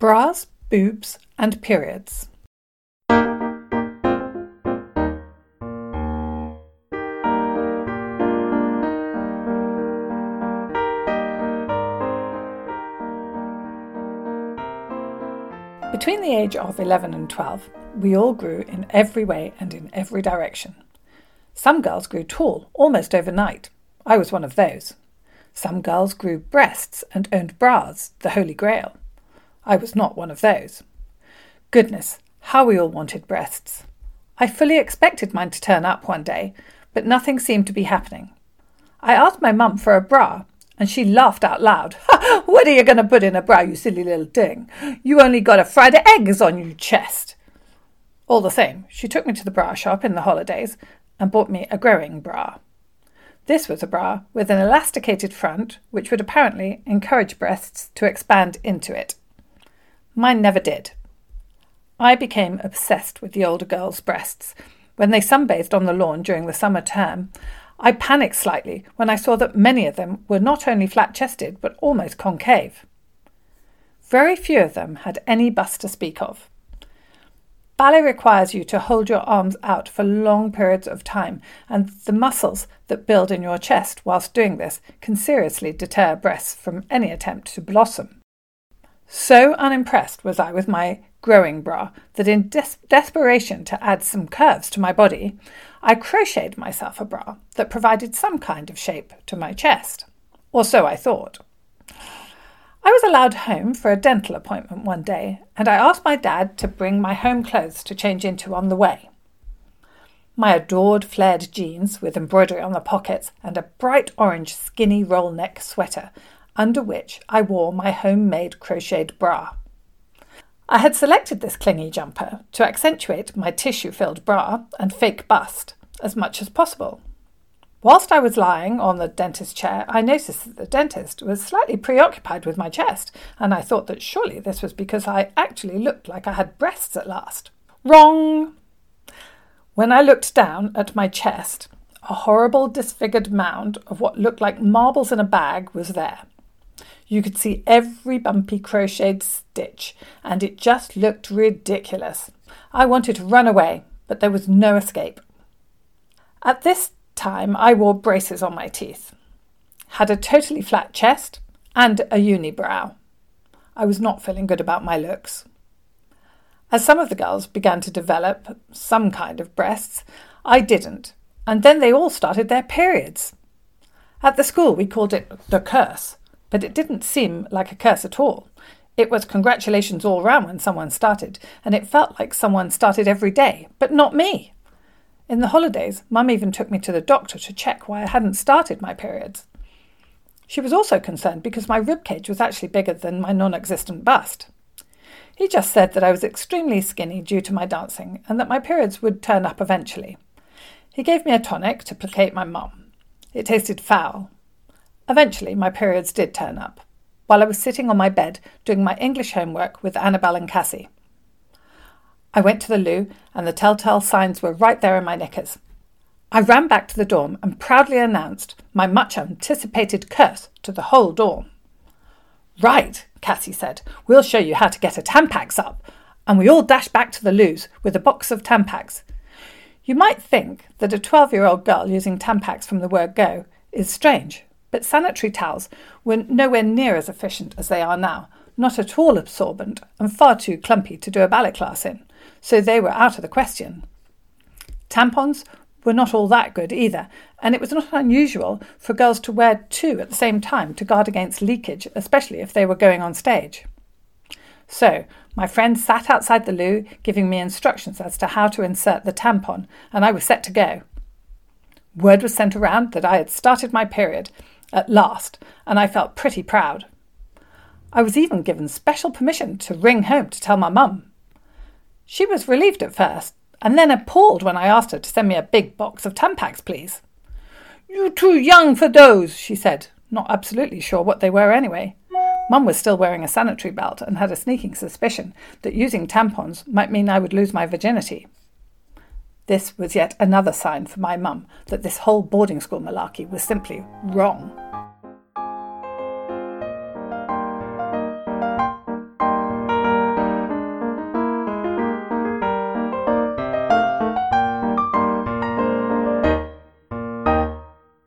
Bras, boobs, and periods. Between the age of 11 and 12, we all grew in every way and in every direction. Some girls grew tall almost overnight. I was one of those. Some girls grew breasts and owned bras, the holy grail. I was not one of those. Goodness, how we all wanted breasts. I fully expected mine to turn up one day, but nothing seemed to be happening. I asked my mum for a bra, and she laughed out loud. what are you going to put in a bra, you silly little thing? You only got a fried eggs on your chest. All the same, she took me to the bra shop in the holidays and bought me a growing bra. This was a bra with an elasticated front, which would apparently encourage breasts to expand into it. Mine never did. I became obsessed with the older girls' breasts. When they sunbathed on the lawn during the summer term, I panicked slightly when I saw that many of them were not only flat chested but almost concave. Very few of them had any bust to speak of. Ballet requires you to hold your arms out for long periods of time, and the muscles that build in your chest whilst doing this can seriously deter breasts from any attempt to blossom. So unimpressed was I with my growing bra that in des- desperation to add some curves to my body, I crocheted myself a bra that provided some kind of shape to my chest. Or so I thought. I was allowed home for a dental appointment one day, and I asked my dad to bring my home clothes to change into on the way. My adored flared jeans with embroidery on the pockets and a bright orange skinny roll neck sweater, under which I wore my homemade crocheted bra. I had selected this clingy jumper to accentuate my tissue filled bra and fake bust as much as possible. Whilst I was lying on the dentist chair, I noticed that the dentist was slightly preoccupied with my chest, and I thought that surely this was because I actually looked like I had breasts at last. Wrong! When I looked down at my chest, a horrible disfigured mound of what looked like marbles in a bag was there. You could see every bumpy crocheted stitch, and it just looked ridiculous. I wanted to run away, but there was no escape. At this time, I wore braces on my teeth, had a totally flat chest, and a unibrow. I was not feeling good about my looks. As some of the girls began to develop some kind of breasts, I didn't, and then they all started their periods. At the school, we called it the curse, but it didn't seem like a curse at all. It was congratulations all round when someone started, and it felt like someone started every day, but not me. In the holidays, Mum even took me to the doctor to check why I hadn't started my periods. She was also concerned because my rib cage was actually bigger than my non existent bust. He just said that I was extremely skinny due to my dancing and that my periods would turn up eventually. He gave me a tonic to placate my mum. It tasted foul, Eventually, my periods did turn up, while I was sitting on my bed doing my English homework with Annabel and Cassie. I went to the loo, and the telltale signs were right there in my knickers. I ran back to the dorm and proudly announced my much anticipated curse to the whole dorm. Right, Cassie said, we'll show you how to get a Tampax up. And we all dashed back to the loos with a box of Tampax. You might think that a 12 year old girl using Tampax from the word go is strange, but sanitary towels were nowhere near as efficient as they are now, not at all absorbent, and far too clumpy to do a ballet class in, so they were out of the question. Tampons were not all that good either, and it was not unusual for girls to wear two at the same time to guard against leakage, especially if they were going on stage. So, my friend sat outside the loo giving me instructions as to how to insert the tampon, and I was set to go. Word was sent around that I had started my period, at last, and I felt pretty proud. I was even given special permission to ring home to tell my mum. She was relieved at first, and then appalled when I asked her to send me a big box of Tampax, please. You're too young for those, she said, not absolutely sure what they were anyway. Mum was still wearing a sanitary belt and had a sneaking suspicion that using tampons might mean I would lose my virginity. This was yet another sign for my mum that this whole boarding school malarkey was simply wrong.